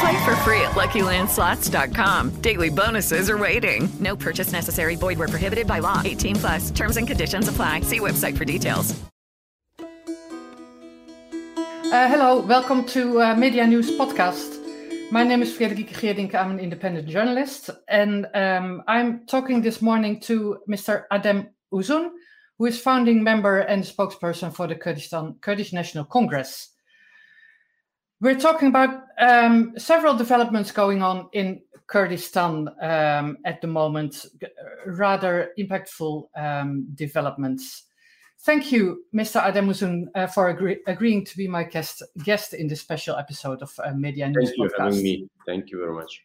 Play for free at LuckyLandSlots.com. Daily bonuses are waiting. No purchase necessary. Void where prohibited by law. 18 plus. Terms and conditions apply. See website for details. Uh, hello, welcome to uh, Medya News Podcast. My name is Frederike Geerdink. I'm an independent journalist, and um, I'm talking this morning to Mr. Adem Uzun, who is founding member and spokesperson for the Kurdistan Kurdish National Congress. We're talking about um, several developments going on in Kurdistan um, at the moment, rather impactful um, developments. Thank you, Mr. Adem Uzun, uh, for agree- agreeing to be my guest guest in this special episode of uh, Medya News Thank you Podcast. for having me. Thank you very much.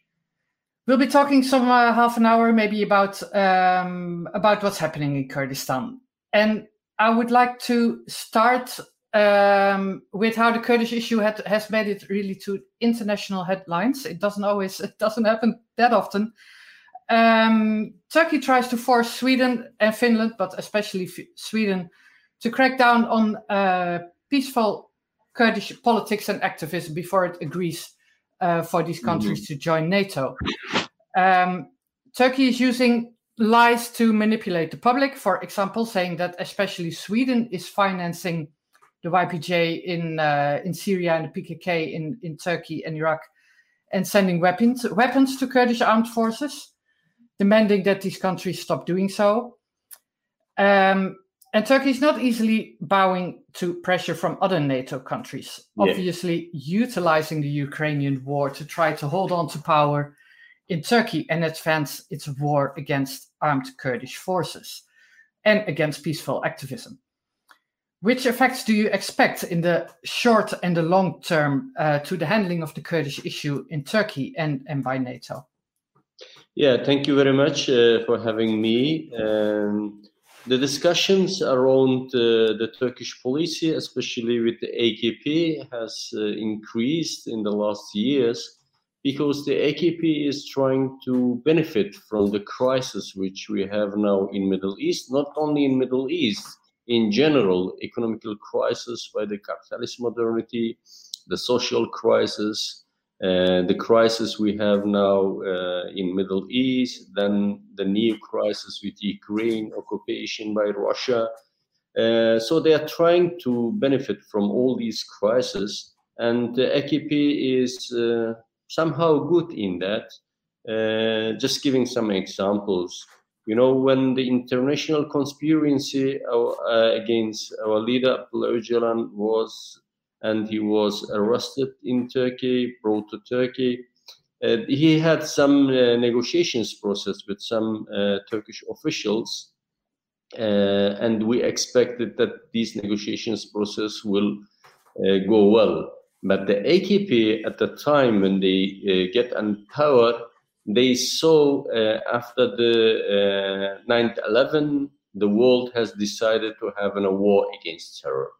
We'll be talking some uh, half an hour, maybe about um, about what's happening in Kurdistan, and I would like to start um, with how the Kurdish issue had, has made it really to international headlines. It doesn't always, it doesn't happen that often. Um, Turkey tries to force Sweden and Finland, but especially F- Sweden, to crack down on uh, peaceful Kurdish politics and activism before it agrees uh, for these countries to join NATO. Um, Turkey is using lies to manipulate the public, for example, saying that especially Sweden is financing the YPJ in uh, in Syria and the PKK in, in Turkey and Iraq, and sending weapons weapons to Kurdish armed forces, demanding that these countries stop doing so. Um, and Turkey is not easily bowing to pressure from other NATO countries, Yeah. obviously utilizing the Ukrainian war to try to hold on to power in Turkey and advance its war against armed Kurdish forces and against peaceful activism. Which effects do you expect in the short and the long term uh, to the handling of the Kurdish issue in Turkey and, and by NATO? Yeah, thank you very much uh, for having me. Um, the discussions around uh, the Turkish policy, especially with the AKP, has uh, increased in the last years because the AKP is trying to benefit from the crisis which we have now in Middle East, not only in Middle East, in general, economical crisis by the capitalist modernity, the social crisis, uh, the crisis we have now uh, in Middle East, then the new crisis with Ukraine occupation by Russia. Uh, so they are trying to benefit from all these crises, and the AKP is uh, somehow good in that. Uh, just giving some examples, you know, when the international conspiracy uh, against our leader Abdullah Öcalan was and he was arrested in Turkey, brought to Turkey. Uh, he had some uh, negotiations process with some uh, Turkish officials, uh, and we expected that these negotiations process will uh, go well. But the AKP at the time when they uh, get in power, they saw uh, after the uh, 9/11, the world has decided to have a war against terror.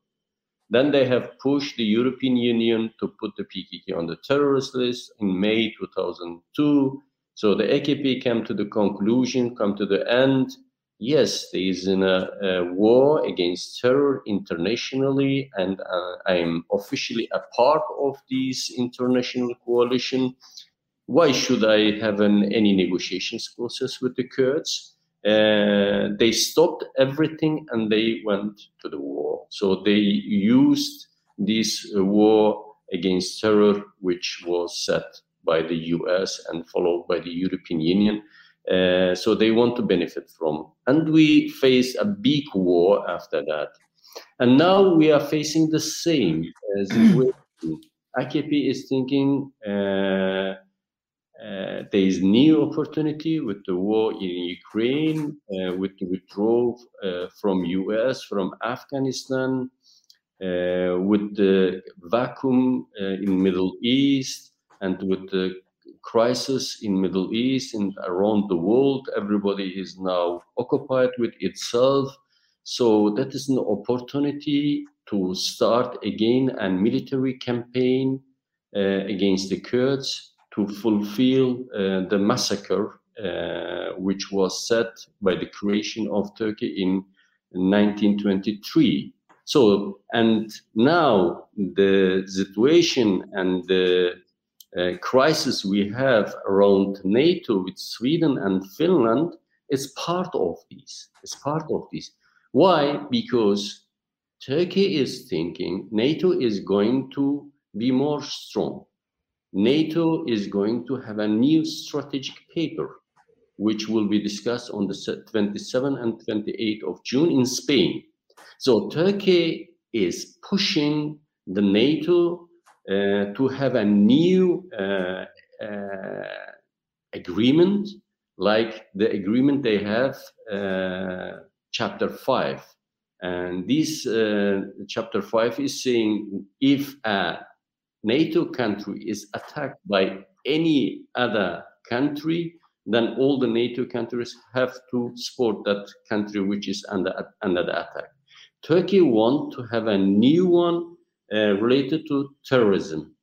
Then they have pushed the European Union to put the PKK on the terrorist list in May 2002. So the AKP came to the conclusion, come to the end. Yes, there is a, a war against terror internationally, and uh, I'm officially a part of this international coalition. Why should I have an, any negotiations process with the Kurds? Uh, they stopped everything and they went to the war. So they used this uh, war against terror, which was set by the US and followed by the European Union. Uh, so they want to benefit from. And we face a big war after that. And now we are facing the same situation. AKP is thinking uh, uh, there is new opportunity with the war in Ukraine, uh, with the withdrawal uh, from US, from Afghanistan, uh, with the vacuum uh, in Middle East, and with the crisis in Middle East and around the world. Everybody is now occupied with itself. So that is an opportunity to start again a military campaign uh, against the Kurds to fulfill uh, the massacre uh, which was set by the creation of Turkey in 1923. So, and now the situation and the uh, crisis we have around NATO with Sweden and Finland is part of this. It's part of this. Why? Because Turkey is thinking NATO is going to be more strong. NATO is going to have a new strategic paper, which will be discussed on the 27th and 28th of June in Spain. So Turkey is pushing the NATO uh, to have a new uh, uh, agreement, like the agreement they have, uh, Chapter 5. And this uh, Chapter 5 is saying if a NATO country is attacked by any other country, then all the NATO countries have to support that country which is under, under the attack. Turkey want to have a new one uh, related to terrorism.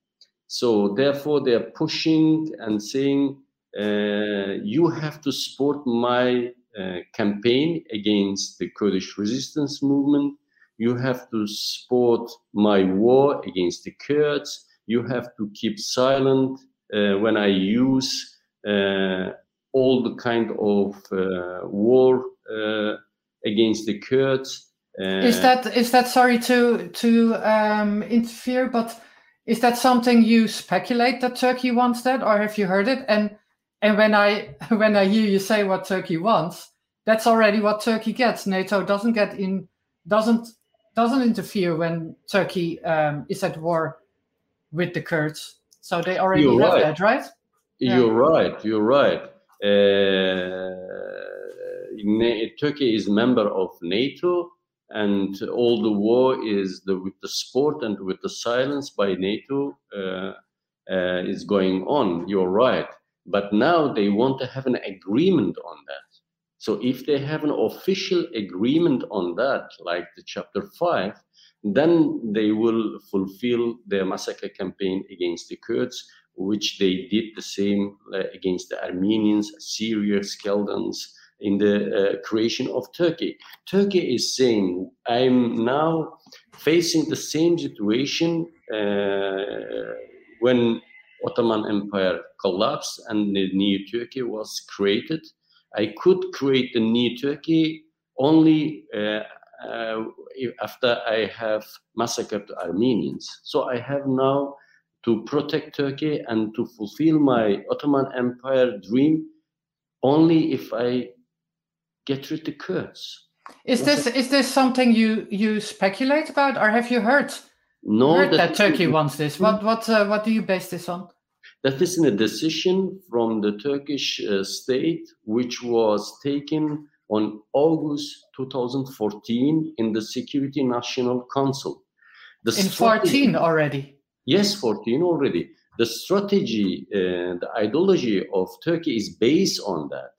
So therefore, they are pushing and saying, uh, you have to support my uh, campaign against the Kurdish resistance movement. You have to support my war against the Kurds. You have to keep silent uh, when I use uh, all the kind of uh, war against the Kurds is that is that sorry to to um, interfere, but is that something you speculate that Turkey wants that, or have you heard it? And and when I when I hear you say what Turkey wants, that's already what Turkey gets. NATO doesn't get in doesn't doesn't interfere when Turkey um, is at war with the Kurds. So they already You're have right. that, right? You're right. You're right. Uh, Turkey is member of NATO and all the war is the, with the sport and with the silence by NATO uh, uh, is going on. You're right, but now they want to have an agreement on that. So if they have an official agreement on that, like the chapter five, then they will fulfill their massacre campaign against the Kurds, which they did the same uh, against the Armenians, Syrians, Chaldeans, in the uh, creation of Turkey. Turkey is saying, I'm now facing the same situation uh, when Ottoman Empire collapsed and the new Turkey was created. I could create the new Turkey only uh, uh, after I have massacred Armenians. So I have now to protect Turkey and to fulfill my Ottoman Empire dream only if I get rid of the Kurds. Is this is this something you you speculate about, or have you heard no, heard that, that Turkey wants this? What what uh, what do you base this on? That is in a decision from the Turkish uh, state, which was taken on August 2014 in the Security National Council. The in 14 already. Yes, 14 already. The strategy, uh, the ideology of Turkey is based on that.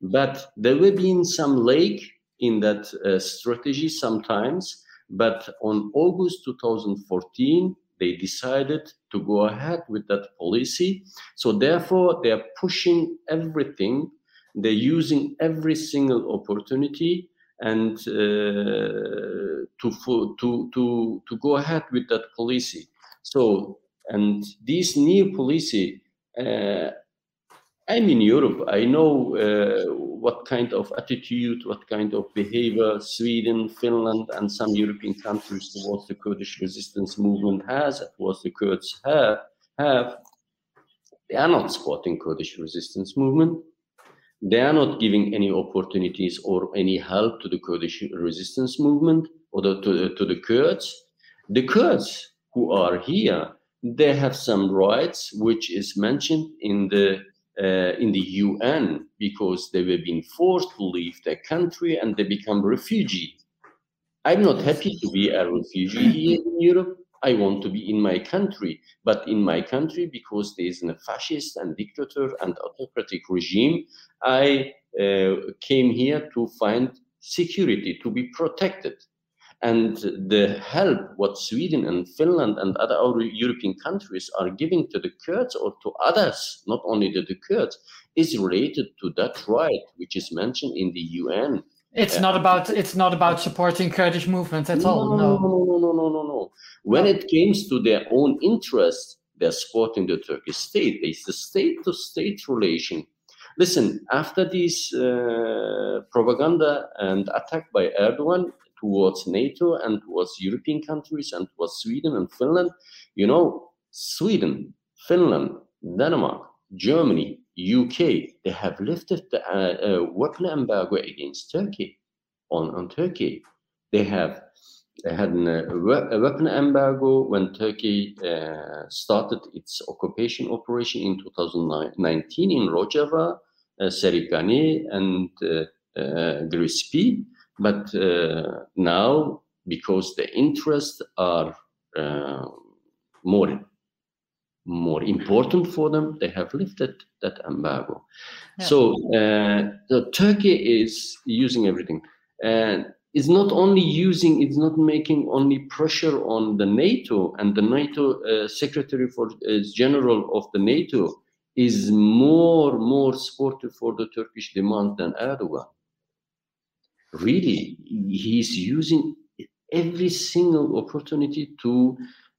But there will be some lake in that uh, strategy sometimes. But on August 2014, they decided to go ahead with that policy. So therefore, they are pushing everything. They're using every single opportunity and uh, to, to, to, to go ahead with that policy. So, and this new policy, uh, I'm in Europe. I know uh, what kind of attitude, what kind of behavior Sweden, Finland, and some European countries towards the Kurdish resistance movement has, what the Kurds have. Have they are not supporting Kurdish resistance movement. they are not giving any opportunities or any help to the Kurdish resistance movement or the, to, to the Kurds. The Kurds who are here, they have some rights which is mentioned in the uh, in the UN because they were being forced to leave their country and they become refugees. I'm not happy to be a refugee here in Europe. I want to be in my country, but in my country, because there is a fascist and dictator and autocratic regime, I uh, came here to find security, to be protected. And the help what Sweden and Finland and other European countries are giving to the Kurds or to others, not only to the Kurds, is related to that right, which is mentioned in the UN. It's not about it's not about supporting Kurdish movements at all. No, no, no, no, no, no, no. When it comes to their own interests, they're supporting the Turkish state. It's a state-to-state relation. Listen, after this uh, propaganda and attack by Erdogan, towards NATO and towards European countries and towards Sweden and Finland. You know, Sweden, Finland, Denmark, Germany, UK, they have lifted the uh, uh, weapon embargo against Turkey on, on Turkey. They have they had an, uh, a weapon embargo when Turkey uh, started its occupation operation in 2019 in Rojava, uh, Serikani, and uh, uh, Girê Spî. But uh, now, because the interests are uh, more more important for them, they have lifted that embargo. Yeah. So uh, the Turkey is using everything, and it's not only using, it's not making only pressure on the NATO and the NATO uh, Secretary for uh, General of the NATO is more more supportive for the Turkish demand than Erdogan really he's using every single opportunity to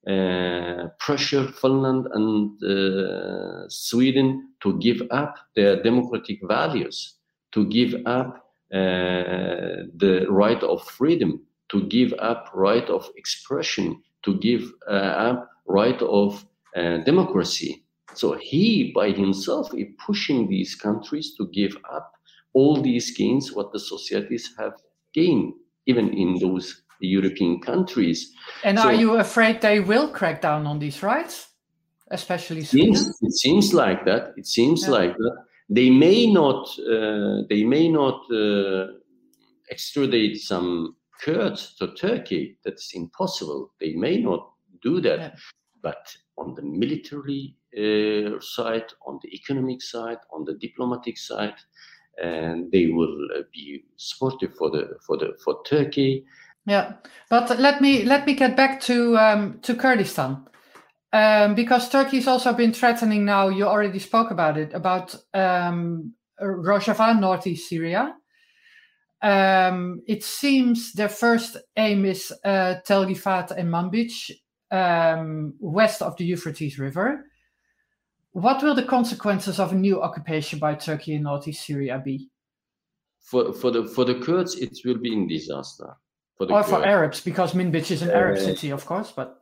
uh, pressure Finland and uh, Sweden to give up their democratic values, to give up uh, the right of freedom, to give up right of expression, to give uh, up right of uh, democracy. So he, by himself, is pushing these countries to give up all these gains what the societies have gained, even in those European countries. And so, are you afraid they will crack down on these rights, especially Sweden? Seems, it seems like that. It seems yeah. like that. They may not. Uh, they may not uh, extradite some Kurds to Turkey. That's impossible. They may not do that. Yeah. But on the military uh, side, on the economic side, on the diplomatic side, and they will uh, be supportive for the for the for Turkey. Yeah, but let me let me get back to um, to Kurdistan. Um, because Turkey's also been threatening now, you already spoke about it, about um, Rojava, northeast Syria. Um, it seems their first aim is uh, Tel Rifat and Manbij, um, west of the Euphrates River. What will the consequences of a new occupation by Turkey in northeast Syria be? For for the for the Kurds, it will be in disaster. For the or Kurds. for Arabs, because Manbij is an uh, Arab city, of course, but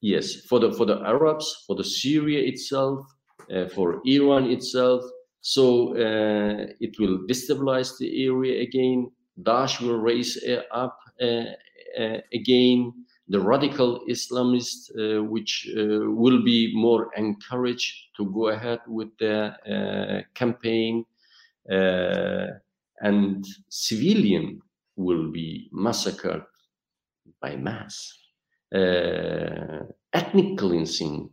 yes, for the for the Arabs, for the Syria itself, uh, for Iran itself. So uh, it will destabilize the area again. Daesh will raise uh, up uh, uh, again the radical Islamists, uh, which uh, will be more encouraged to go ahead with their uh, campaign, uh, and civilian will be massacred by mass. Uh, ethnic cleansing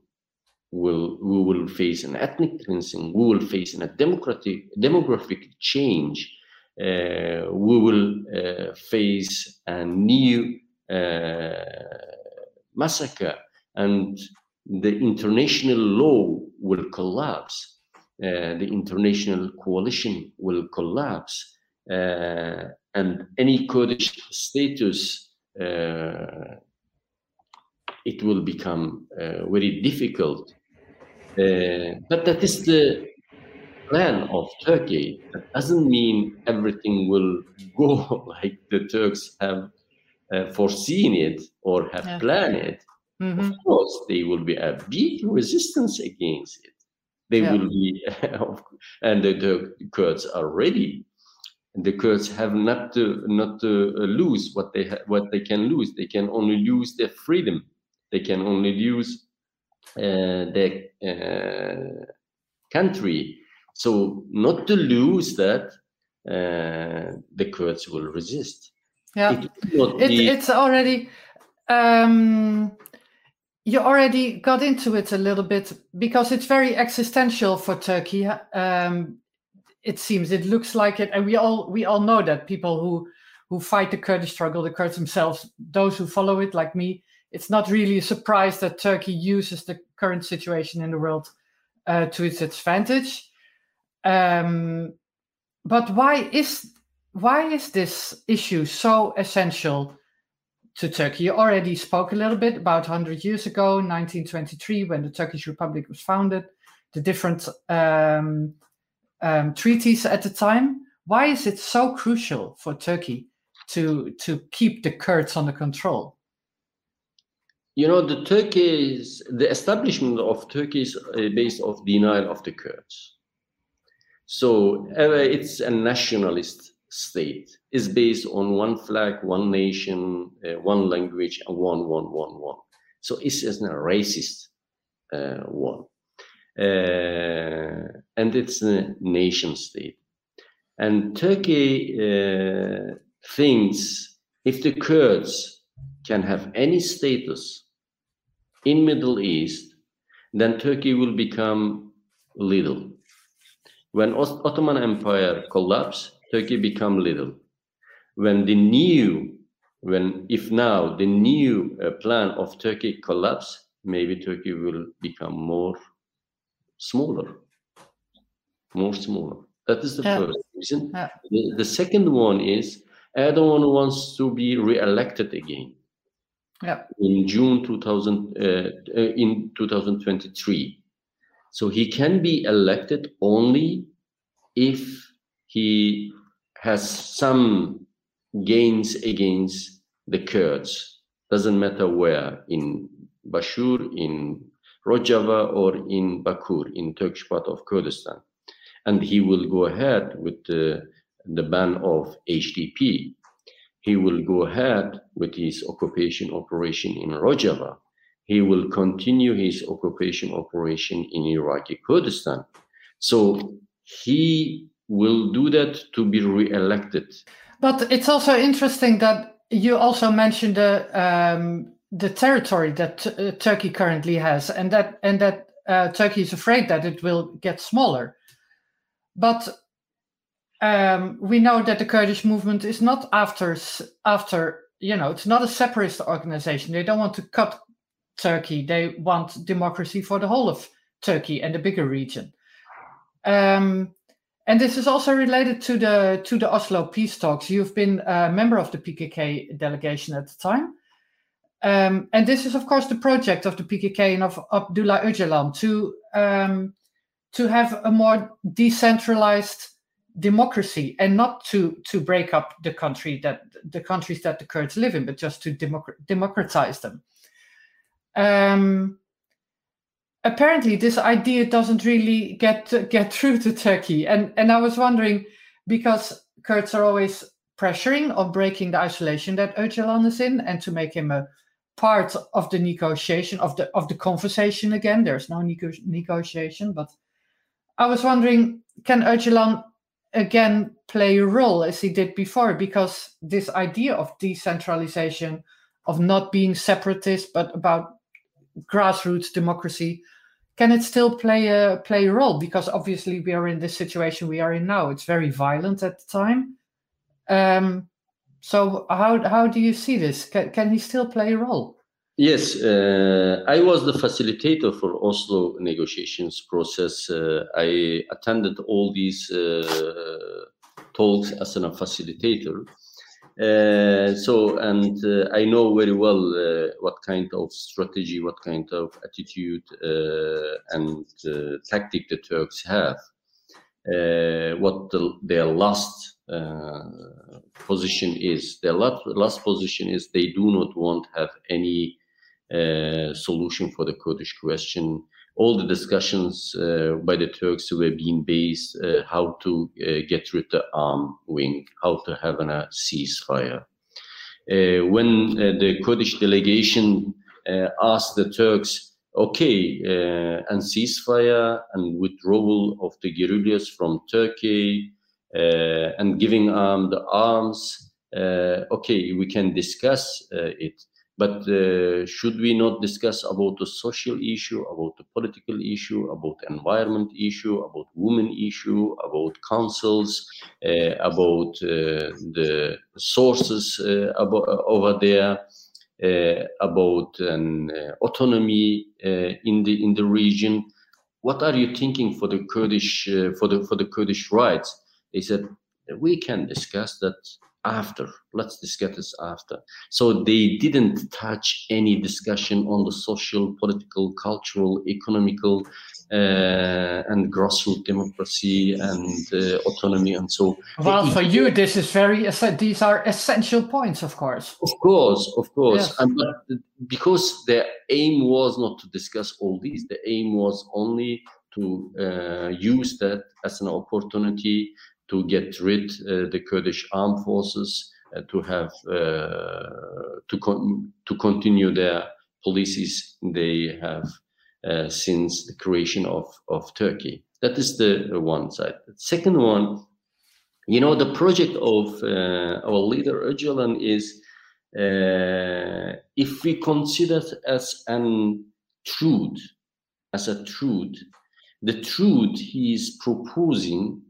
will we will face an ethnic cleansing. We will face a democratic demographic change. Uh, we will face a new massacre and the international law will collapse. Uh, the international coalition will collapse. Uh, and any Kurdish status, uh, it will become uh, very difficult. Uh, but that is the plan of Turkey. That doesn't mean everything will go like the Turks have uh, foreseen it or have yeah. planned it, mm-hmm. of course, there will be a big resistance against it. They Yeah. will be, and the, the Kurds are ready. And the Kurds have not to not to lose what they ha- what they can lose. They can only lose their freedom. They can only lose uh, their uh, country. So not to lose that, uh, the Kurds will resist. Yeah. It will not It, be- it's already um, you already got into it a little bit because it's very existential for Turkey. Um, it seems it looks like it, and we all we all know that people who who fight the Kurdish struggle, the Kurds themselves, those who follow it, like me, it's not really a surprise that Turkey uses the current situation in the world uh, to its advantage. Um, but why is why is this issue so essential to Turkey? You already spoke a little bit about 100 years ago, 1923, when the Turkish Republic was founded, the different um, um, treaties at the time. Why is it so crucial for Turkey to to keep the Kurds under control? You know, the Turkey's the establishment of Turkey is uh, based off denial of the Kurds. So uh, it's a nationalist state. is based on one flag, one nation, uh, one language, and one, one, one, one. So it's just a racist uh, one, uh, and it's a nation state. And Turkey uh, thinks if the Kurds can have any status in Middle East, then Turkey will become little. When Ottoman Empire collapsed, Turkey become little. When the new, when if now the new uh, plan of Turkey collapse, maybe Turkey will become more smaller, more smaller. That is the Yeah. first reason. Yeah. The, the second one is Erdogan wants to be re-elected again Yeah. in June 2000 uh, uh, in 2023. So he can be elected only if he has some gains against the Kurds. Doesn't matter where in Bashur, in Rojava, or in Bakur, in Turkish part of Kurdistan, and he will go ahead with the, the ban of HDP he will go ahead with his occupation operation in Rojava. He will continue his occupation operation in Iraqi Kurdistan. So he will do that to be re-elected. But it's also interesting that you also mentioned the um, the territory that uh, Turkey currently has, and that and that uh, Turkey is afraid that it will get smaller. But um, we know that the Kurdish movement is not after after you know it's not a separatist organization. They don't want to cut Turkey. They want democracy for the whole of Turkey and the bigger region. Um, and this is also related to the to the Oslo peace talks. You've been a member of the PKK delegation at the time, um, and this is of course the project of the PKK and of Abdullah Öcalan to um, to have a more decentralized democracy and not to to break up the country that the countries that the Kurds live in, but just to democ- democratize them. Um, apparently, this idea doesn't really get get through to Turkey, and and I was wondering because Kurds are always pressuring on breaking the isolation that Öcalan is in, and to make him a part of the negotiation of the of the conversation again. There's no nego- negotiation, but I was wondering, can Öcalan again play a role as he did before? Because this idea of decentralization, of not being separatist, but about grassroots democracy, can it still play a play a role? Because obviously we are in this situation we are in now. It's very violent at the time. Um, so how how do you see this? Can, can he still play a role? Yes, uh, I was the facilitator for Oslo negotiations process. Uh, I attended all these uh, talks as a facilitator. Uh, so, and uh, I know very well uh, what kind of strategy, what kind of attitude uh, and uh, tactic the Turks have, uh, what the, their last position is. Their last, last position is they do not want to have any solution for the Kurdish question all the discussions uh, by the Turks were being based uh, how to uh, get rid of the arm wing, how to have a ceasefire. Uh, when the Kurdish delegation asked the Turks, okay, and ceasefire and withdrawal of the guerrillas from Turkey and giving arm the arms, okay, we can discuss it but uh, should we not discuss about the social issue, about the political issue, about environment issue, about women issue, about councils, uh, about uh, the sources uh, uh, over there, uh, about an autonomy in the in the region? What are you thinking for the Kurdish for the for the Kurdish rights? They said we can discuss that after. Let's discuss this after. So they didn't touch any discussion on the social, political, cultural, economical, uh, and grassroots democracy and uh, autonomy and so. Well, for you, this is very. These are essential points, of course. Of course, of course, yes. and but because their aim was not to discuss all these. The aim was only to uh, use that as an opportunity to get rid uh, the Kurdish armed forces, uh, to have uh, to con- to continue their policies they have since the creation of of Turkey. That is the one side. The second one, you know, the project of our leader Öcalan is uh, if we consider it as an truth, as a truth, the truth he is proposing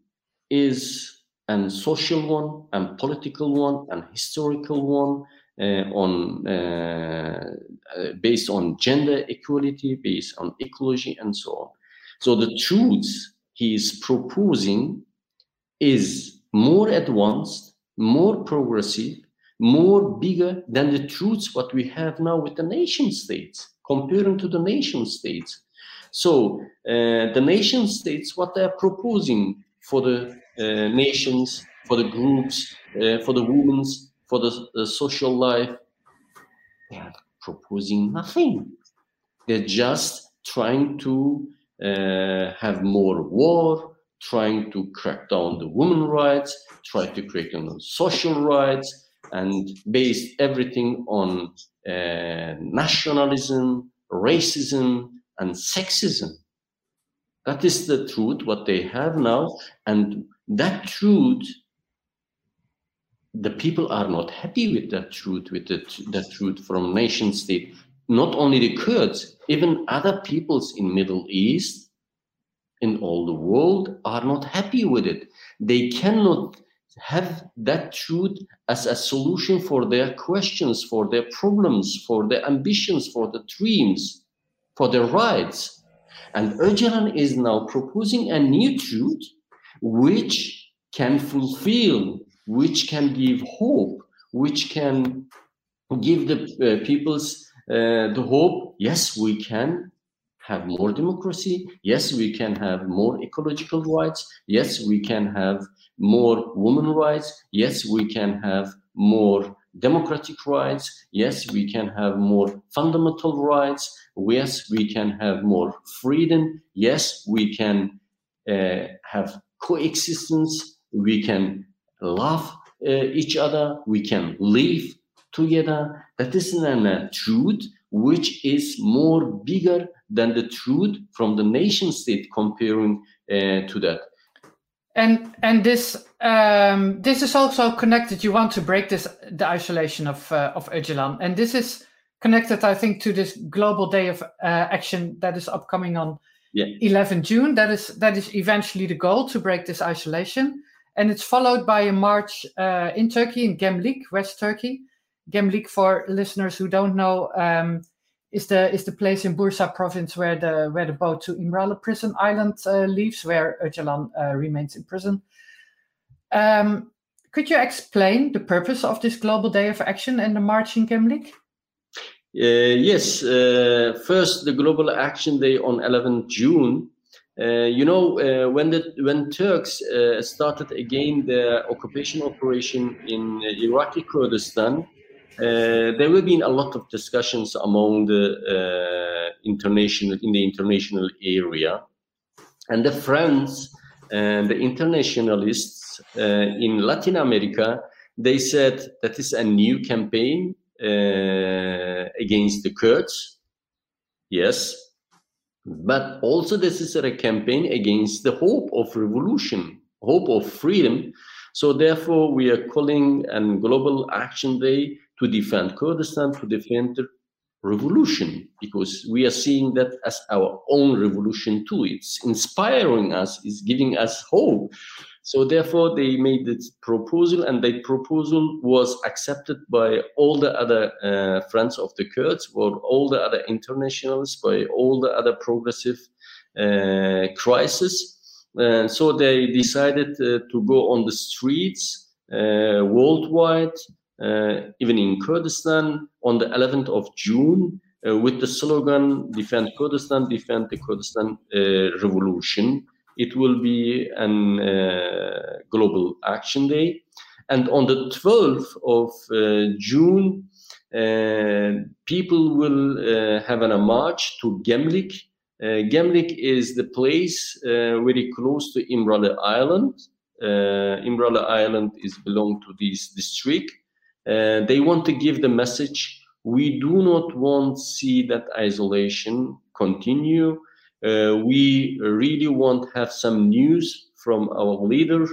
is a social one, and political one, and historical one, uh, on uh, uh, based on gender equality, based on ecology, and so on. So the truths he is proposing is more advanced, more progressive, more bigger than the truths what we have now with the nation states, comparing to the nation states. So uh, the nation states, what they are proposing for the uh, nations, for the groups, uh, for the women's, for the, the social life. They are proposing nothing. They're just trying to uh, have more war, trying to crack down the women rights, try to crack down social rights, and base everything on uh, nationalism, racism, and sexism. That is the truth, what they have now. And that truth, the people are not happy with that truth, with the, that truth from nation state. Not only the Kurds, even other peoples in Middle East, in all the world, are not happy with it. They cannot have that truth as a solution for their questions, for their problems, for their ambitions, for the dreams, for their rights. And Öcalan is now proposing a new truth which can fulfill, which can give hope, which can give the uh, people's uh, the hope. Yes, we can have more democracy. Yes, we can have more ecological rights. Yes, we can have more women rights. Yes, we can have more democratic rights. Yes, we can have more fundamental rights. Yes, we can have more freedom. Yes, we can uh, have coexistence. We can love uh, each other. We can live together. That is a truth which is more bigger than the truth from the nation state comparing uh, to that. And and this um, this is also connected. You want to break this the isolation of uh, of Öcalan, and this is connected, I think, to this global day of uh, action that is upcoming on yeah. 11 June. That is that is eventually the goal to break this isolation, and it's followed by a march uh, in Turkey in Gemlik, West Turkey. Gemlik, for listeners who don't know, um, is the is the place in Bursa province where the where the boat to İmralı prison island uh, leaves, where Öcalan uh, remains in prison. Um, could you explain the purpose of this global day of action and the march in Gemlik? Uh, yes, uh, first the global action day on 11 June. Uh, you know, uh, when the when Turks started again the occupation operation in Iraqi Kurdistan, there will be a lot of discussions among the uh, international in the international area, and the friends and the internationalists uh, in Latin America they said that is a new campaign uh, against the Kurds. Yes, but also this is a campaign against the hope of revolution, hope of freedom. So therefore, we are calling a global action day to defend Kurdistan, to defend the revolution, because we are seeing that as our own revolution too. It's inspiring us, it's giving us hope. So therefore, they made this proposal, and that proposal was accepted by all the other uh, friends of the Kurds, or all the other internationalists, by all the other progressive uh, crisis. And so they decided uh, to go on the streets uh, worldwide even in Kurdistan on the 11th of June uh, with the slogan "Defend Kurdistan, defend the Kurdistan uh, revolution." It will be an global action day, and on the 12th of June, people will have an, a march to Gemlik. Uh, Gemlik is the place uh, very close to İmralı Island. Uh, İmralı Island is belong to this district, uh, they want to give the message we do not want to see that isolation continue. Uh, we really want to have some news from our leader.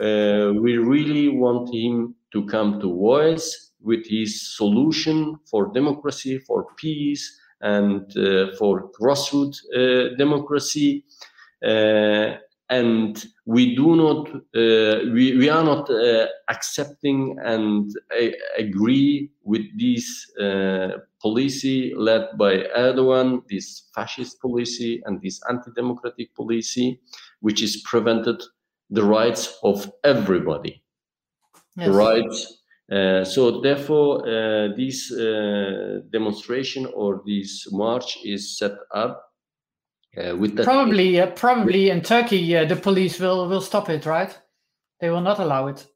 Uh, we really want him to come to voice with his solution for democracy, for peace, and uh, for grassroots uh, democracy. And we do not uh, we, we are not uh, accepting and uh, agree with this uh, policy led by Erdogan, this fascist policy and this anti-democratic policy, which is prevented the rights of everybody, yes. the rights. Uh, so therefore, uh, this demonstration or this march is set up uh, with that probably uh, probably in Turkey uh, the police will will stop it, right? They will not allow it.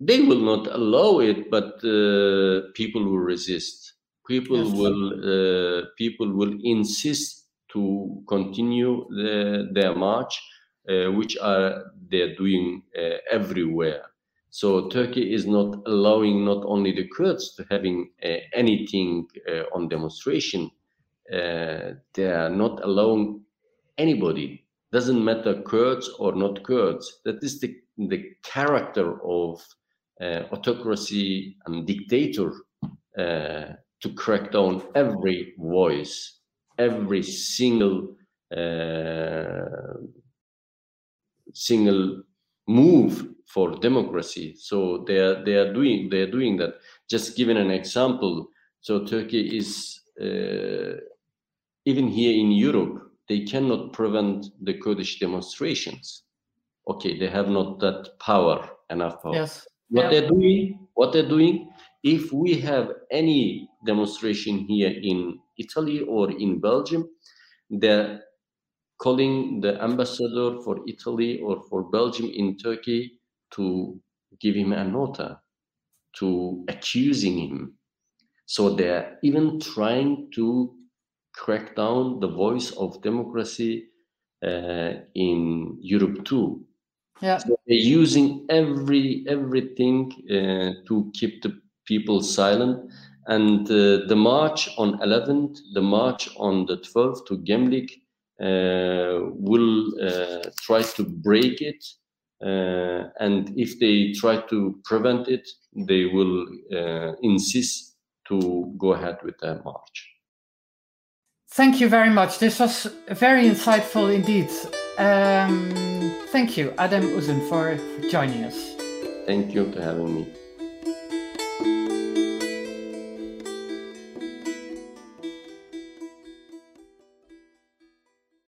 They will not allow it, but uh, people will resist. People yes. will uh, people will insist to continue the, their march, uh, which are they're doing everywhere. So Turkey is not allowing not only the Kurds to having anything on demonstration, uh, they are not allowing anybody doesn't matter kurds or not kurds that is the, the character of uh, autocracy and dictator uh, to crack down every voice every single uh, single move for democracy. So they are they are doing they are doing that. Just giving an example. So turkey is uh, even here in Europe, they cannot prevent the Kurdish demonstrations. Okay, they have not that power, enough power. Yes. What yeah. they're doing, what they're doing, if we have any demonstration here in Italy or in Belgium, they're calling the ambassador for Italy or for Belgium in Turkey to give him a nota, to accusing him. So they're even trying to crack down the voice of democracy uh, in Europe too. Yeah. So they're using every everything uh, to keep the people silent. And uh, the march on 11th, the march on the 12th to Gemlik uh, will uh, try to break it. Uh, and if they try to prevent it, they will insist to go ahead with the march. Thank you very much. This was very insightful indeed. Um, thank you, Adem Uzun, for joining us. Thank you for having me.